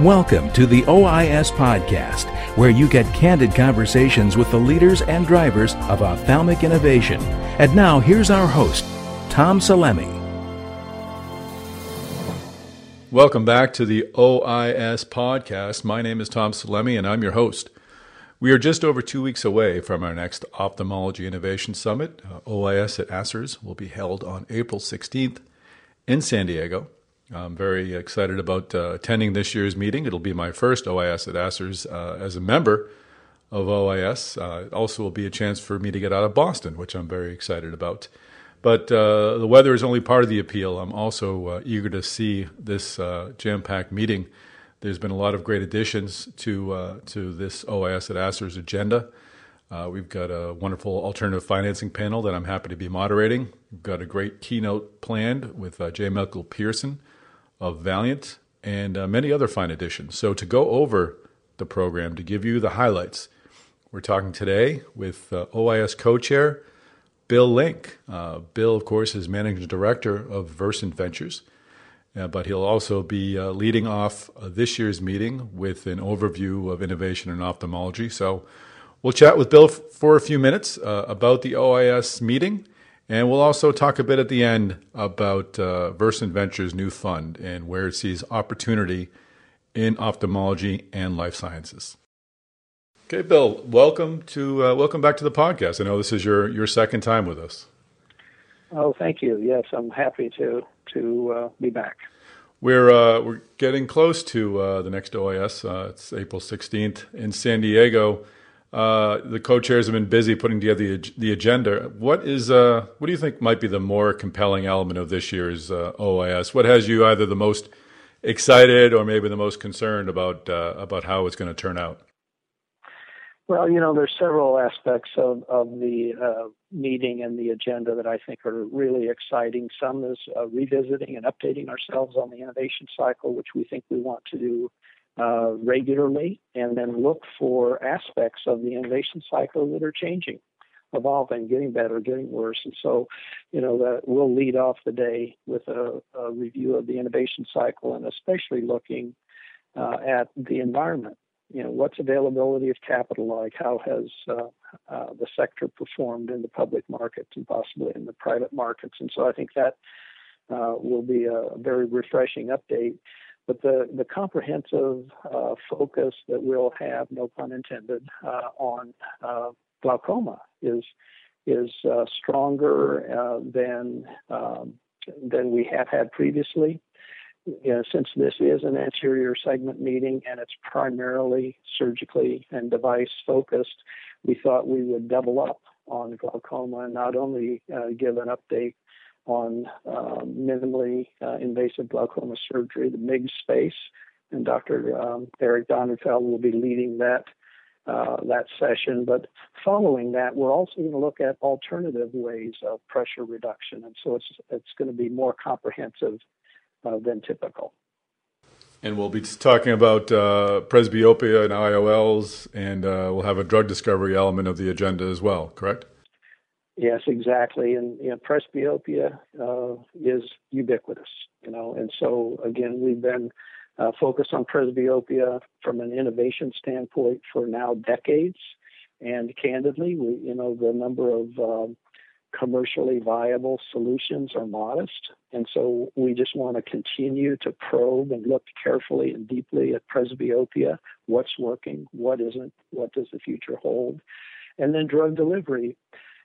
Welcome to the OIS Podcast, where you get candid conversations with the leaders and drivers of ophthalmic innovation. And now, here's our host, Tom Salemi. Welcome back to the OIS Podcast. My name is Tom Salemi, and I'm your host. We are just over two weeks away from our next Ophthalmology Innovation Summit. Uh, OIS at ASCRS will be held on April 16th in San Diego. I'm very excited about uh, attending this year's meeting. It'll be my first OIS at ASCRS uh, as a member of OIS. Uh, it also will be a chance for me to get out of Boston, which I'm very excited about. But uh, the weather is only part of the appeal. I'm also uh, eager to see this uh, jam packed meeting there's been a lot of great additions to to this OIS at ASCRS agenda. Uh, we've got a wonderful alternative financing panel that I'm happy to be moderating. We've got a great keynote planned with uh, J. Michael Pearson of Valeant, and uh, many other fine additions. So, to go over the program, to give you the highlights, we're talking today with uh, OIS co chair Bill Link. Uh, Bill, of course, is managing director of Versant Ventures. Uh, but he'll also be uh, leading off uh, this year's meeting with an overview of innovation in ophthalmology. So we'll chat with Bill f- for a few minutes about the OIS meeting, and we'll also talk a bit at the end about uh, Versant Ventures' new fund and where it sees opportunity in ophthalmology and life sciences. Okay, Bill, welcome to uh, welcome back to the podcast. I know this is your your second time with us. Oh, thank you. Yes, I'm happy to to uh, be back. We're uh, we're getting close to uh, the next OIS. Uh, it's April 16th in San Diego. Uh, the co-chairs have been busy putting together the, the agenda. What is uh, what do you think might be the more compelling element of this year's OIS? What has you either the most excited or maybe the most concerned about about how it's going to turn out? Well, you know, there's several aspects of, of the uh, meeting and the agenda that I think are really exciting. Some is uh, revisiting and updating ourselves on the innovation cycle, which we think we want to do uh, regularly, and then look for aspects of the innovation cycle that are changing, evolving, getting better, getting worse. And so, you know, that we'll lead off the day with a, a review of the innovation cycle and especially looking uh, at the environment you know, what's availability of capital like? How has uh, uh, the sector performed in the public markets and possibly in the private markets? And so I think that uh, will be a very refreshing update. But the, the comprehensive uh, focus that we'll have, no pun intended, uh, on uh, glaucoma is is stronger than um, than we have had previously. You know, since this is an anterior segment meeting and it's primarily surgically and device focused, we thought we would double up on glaucoma and not only uh, give an update on uh, minimally uh, invasive glaucoma surgery, the MIGS space, and Dr. Um, Eric Donnenfeld will be leading that uh, that session. But following that, we're also going to look at alternative ways of pressure reduction, and so it's it's going to be more comprehensive uh, than typical. And we'll be talking about uh, presbyopia and IOLs, and uh, we'll have a drug discovery element of the agenda as well, correct? Yes, exactly. And you know, presbyopia uh, is ubiquitous, you know, and so again, we've been uh, focused on presbyopia from an innovation standpoint for now decades. And candidly, we, you know, the number of um, commercially viable solutions are modest. And so we just want to continue to probe and look carefully and deeply at presbyopia what's working, what isn't, what does the future hold. And then drug delivery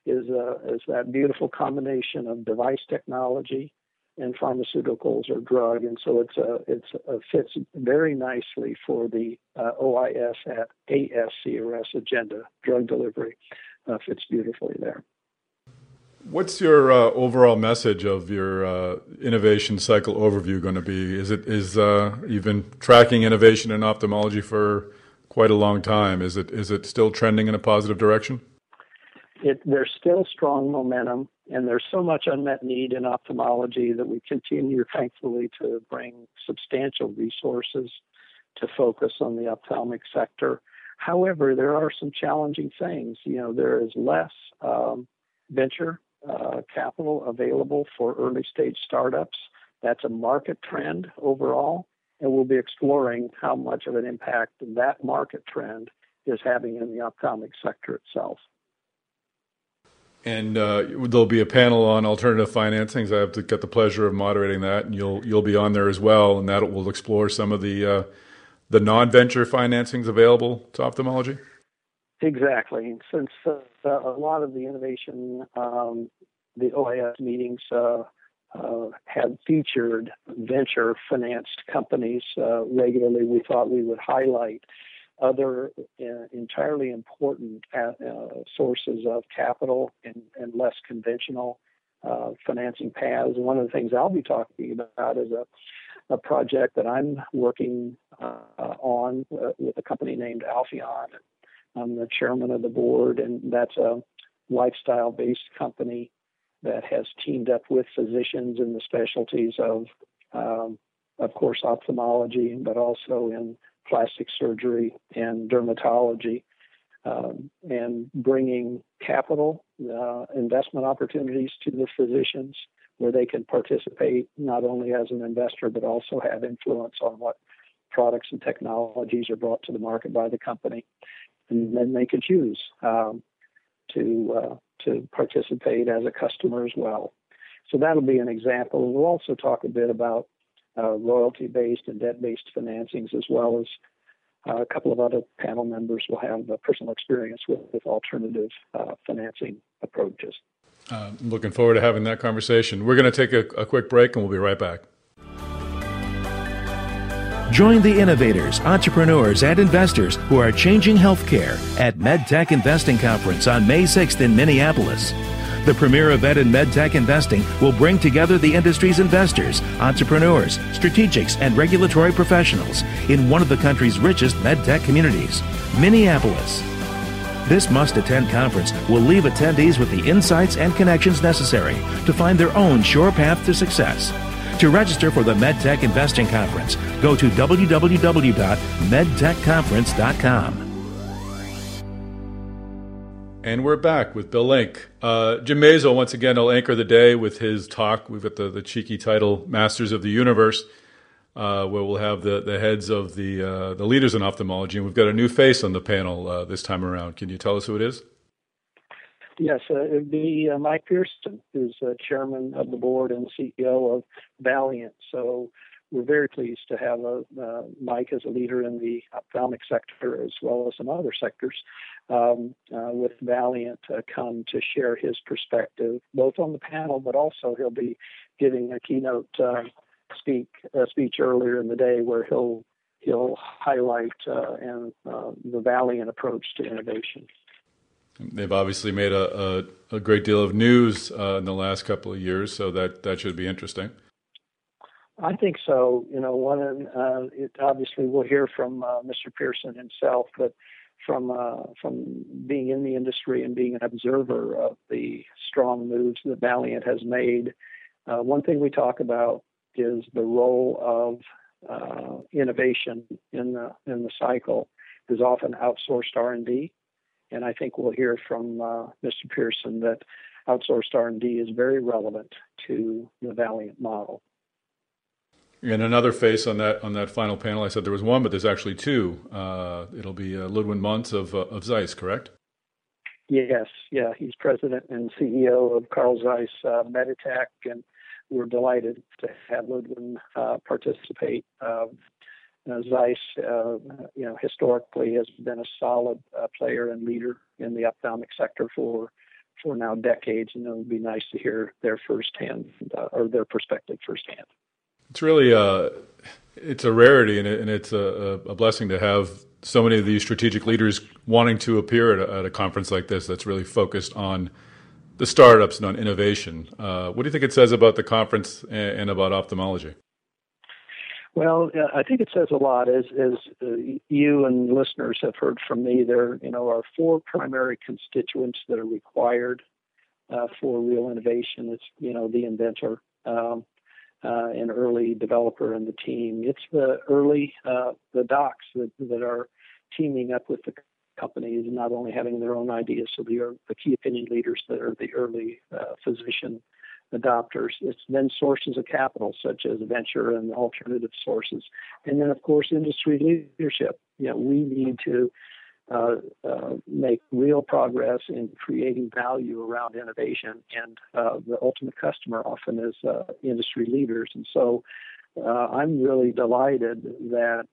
is, uh, is that beautiful combination of device technology and pharmaceuticals or drug. And so it's a, it's a fits very nicely for the uh, OIS at ASCRS agenda. Drug delivery uh, fits beautifully there. What's your uh, overall message of your uh, innovation cycle overview going to be? Is it is uh, you've been tracking innovation in ophthalmology for quite a long time? Is it is it still trending in a positive direction? It, there's still strong momentum, and there's so much unmet need in ophthalmology that we continue, thankfully, to bring substantial resources to focus on the ophthalmic sector. However, there are some challenging things. You know, there is less um, venture uh, capital available for early stage startups. That's a market trend overall. and we'll be exploring how much of an impact that market trend is having in the ophthalmic sector itself. And uh, there'll be a panel on alternative financings. I have to get the pleasure of moderating that, and you'll you'll be on there as well, and that will explore some of the uh, the non-venture financings available to ophthalmology. Exactly. Since uh, a lot of the innovation, um, the OIS meetings uh, uh, had featured venture financed companies uh, regularly, we thought we would highlight other uh, entirely important uh, sources of capital and, and less conventional uh, financing paths. one of the things I'll be talking about is a, a project that I'm working uh, on with a company named Alphaeon. I'm the chairman of the board, and that's a lifestyle based company that has teamed up with physicians in the specialties of, um, of course, ophthalmology, but also in plastic surgery and dermatology, um, and bringing capital uh, investment opportunities to the physicians where they can participate not only as an investor but also have influence on what products and technologies are brought to the market by the company, and then they can choose um, to uh, to participate as a customer as well. So that'll be an example. We'll also talk a bit about uh, royalty-based and debt-based financings, as well as uh, a couple of other panel members will have personal experience with, with alternative uh, financing approaches. Uh, looking forward to having that conversation. We're going to take a, a quick break and we'll be right back. Join the innovators, entrepreneurs, and investors who are changing healthcare at MedTech Investing Conference on May 6th in Minneapolis. The premier event in medtech investing will bring together the industry's investors, entrepreneurs, strategics, and regulatory professionals in one of the country's richest medtech communities, Minneapolis. This must attend conference will leave attendees with the insights and connections necessary to find their own sure path to success. To register for the MedTech Investing Conference, go to www.medtechconference.com. And we're back with Bill Link. Uh, Jim Mazzo, once again, will anchor the day with his talk. We've got the, the cheeky title, Masters of the Universe, uh, where we'll have the, the heads of the, uh, the leaders in ophthalmology. And we've got a new face on the panel uh, this time around. Can you tell us who it is? Yes, uh, it would be uh, Mike Pearson, who's chairman of the board and CEO of Valeant. So we're very pleased to have uh, Mike as a leader in the ophthalmic sector as well as some other sectors um, uh, with Valeant uh, come to share his perspective, both on the panel, but also he'll be giving a keynote uh, speak speech earlier in the day where he'll he'll highlight uh, and the Valeant approach to innovation. They've obviously made a, a, a great deal of news in the last couple of years, so that, that should be interesting. I think so. You know, one uh, it, obviously we'll hear from uh, Mr. Pearson himself, but from uh, from being in the industry and being an observer of the strong moves that Valeant has made, uh, one thing we talk about is the role of uh, innovation in the in the cycle is often outsourced R and D, and I think we'll hear from uh, Mr. Pearson that outsourced R and D is very relevant to the Valeant model. And another face on that on that final panel, I said there was one, but there's actually two. Uh, it'll be uh, Ludwin Monz of uh, of Zeiss, correct? Yes, yeah, he's president and CEO of Carl Zeiss uh, Meditec, and we're delighted to have Ludwin uh, participate. Um, uh, Zeiss, uh, you know, historically has been a solid player and leader in the ophthalmic sector for for now decades, and it would be nice to hear their firsthand or their perspective firsthand. It's really a, uh, it's a rarity and, it, and it's a, a, blessing to have so many of these strategic leaders wanting to appear at a, at a conference like this that's really focused on the startups and on innovation. Uh, what do you think it says about the conference and, and about ophthalmology? Well, I think it says a lot. As as uh, you and listeners have heard from me, there you know are four primary constituents that are required uh, for real innovation. It's you know the inventor, um, uh, an early developer in the team. It's the early uh, the docs that, that are teaming up with the companies, not only having their own ideas. So they are the key opinion leaders that are the early uh, physician adopters. It's then sources of capital, such as venture and alternative sources. And then, of course, industry leadership. You know, we need to uh, uh, make real progress in creating value around innovation. And uh, the ultimate customer often is uh, industry leaders. And so uh, I'm really delighted that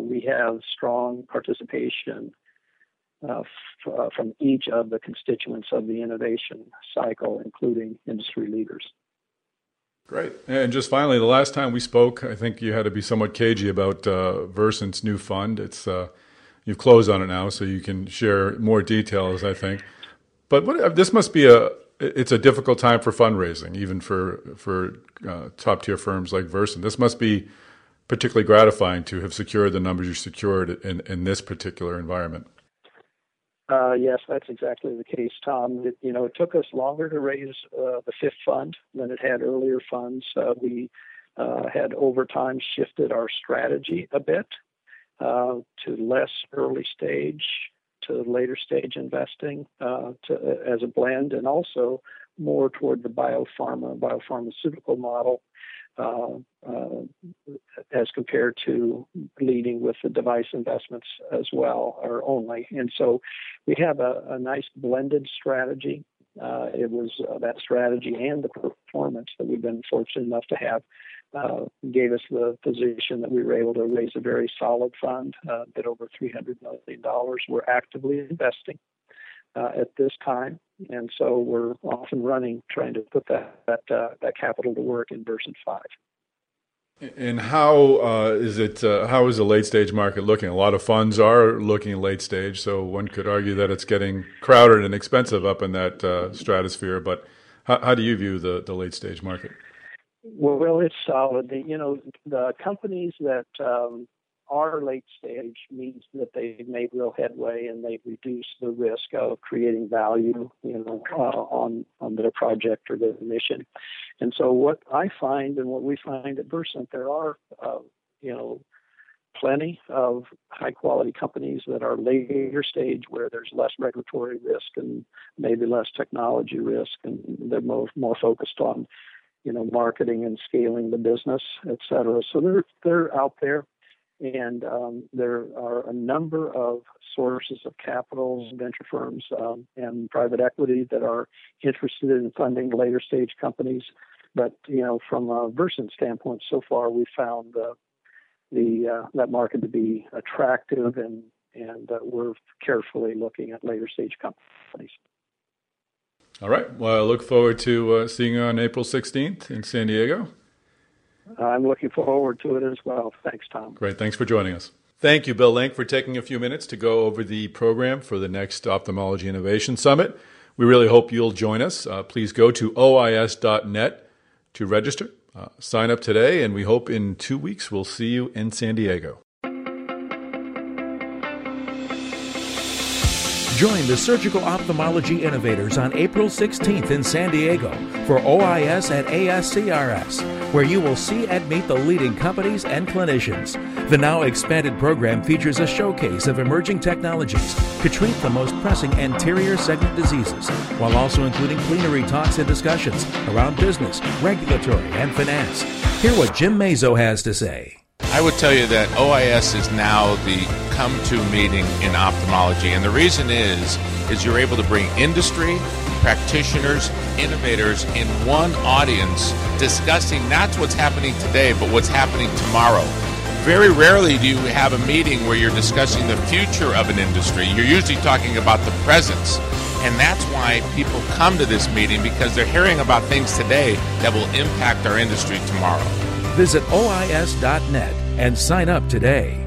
we have strong participation f- from each of the constituents of the innovation cycle, including industry leaders. Great. And just finally, the last time we spoke, I think you had to be somewhat cagey about Versant's new fund. It's you've closed on it now, so you can share more details. I think, but what, this must be a it's a difficult time for fundraising, even for for uh, top tier firms like Versant. This must be particularly gratifying to have secured the numbers you secured in, in this particular environment. Uh, yes, that's exactly the case, Tom. It, you know, it took us longer to raise uh, the fifth fund than it had earlier funds. Uh, we uh, had over time shifted our strategy a bit uh, to less early stage to later stage investing uh, to, as a blend, and also more toward the biopharma biopharmaceutical model uh, uh, as compared to leading with the device investments as well or only. And so we have a, a nice blended strategy. Uh, it was uh, that strategy and the performance that we've been fortunate enough to have uh, gave us the position that we were able to raise a very solid fund, uh, bit over $300 million. We're actively investing uh, at this time, and so we're off and running trying to put that that, uh, that capital to work in version Five. And how uh, is it? Uh, how is the late stage market looking? A lot of funds are looking late stage, so one could argue that it's getting crowded and expensive up in that stratosphere. But how, how do you view the, the late stage market? Well, it's solid. You know, the companies that um, are late stage means that they've made real headway and they've reduced the risk of creating value, you know, uh, on on their project or their mission. And so, what I find and what we find at Versant, there are, uh, you know, plenty of high quality companies that are later stage where there's less regulatory risk and maybe less technology risk and they're more more focused on you know, marketing and scaling the business, et cetera. So they're they're out there, and um, there are a number of sources of capital, venture firms, um, and private equity that are interested in funding later stage companies. But you know, from a Versant standpoint, so far we found uh, the uh, that market to be attractive, and and uh, we're carefully looking at later stage companies. All right. Well, I look forward to uh, seeing you on April 16th in San Diego. I'm looking forward to it as well. Thanks, Tom. Great. Thanks for joining us. Thank you, Bill Link, for taking a few minutes to go over the program for the next Ophthalmology Innovation Summit. We really hope you'll join us. Uh, please go to ois.net to register. Uh, sign up today, and we hope in two weeks we'll see you in San Diego. Join the surgical ophthalmology innovators on April 16th in San Diego for OIS at ASCRS, where you will see and meet the leading companies and clinicians. The now expanded program features a showcase of emerging technologies to treat the most pressing anterior segment diseases, while also including plenary talks and discussions around business, regulatory, and finance. Hear what Jim Mazzo has to say. I would tell you that OIS is now the come to meeting in ophthalmology. And the reason is, is you're able to bring industry, practitioners, innovators in one audience discussing not what's happening today, but what's happening tomorrow. Very rarely do you have a meeting where you're discussing the future of an industry. You're usually talking about the presence. And that's why people come to this meeting because they're hearing about things today that will impact our industry tomorrow. Visit OIS.net and sign up today.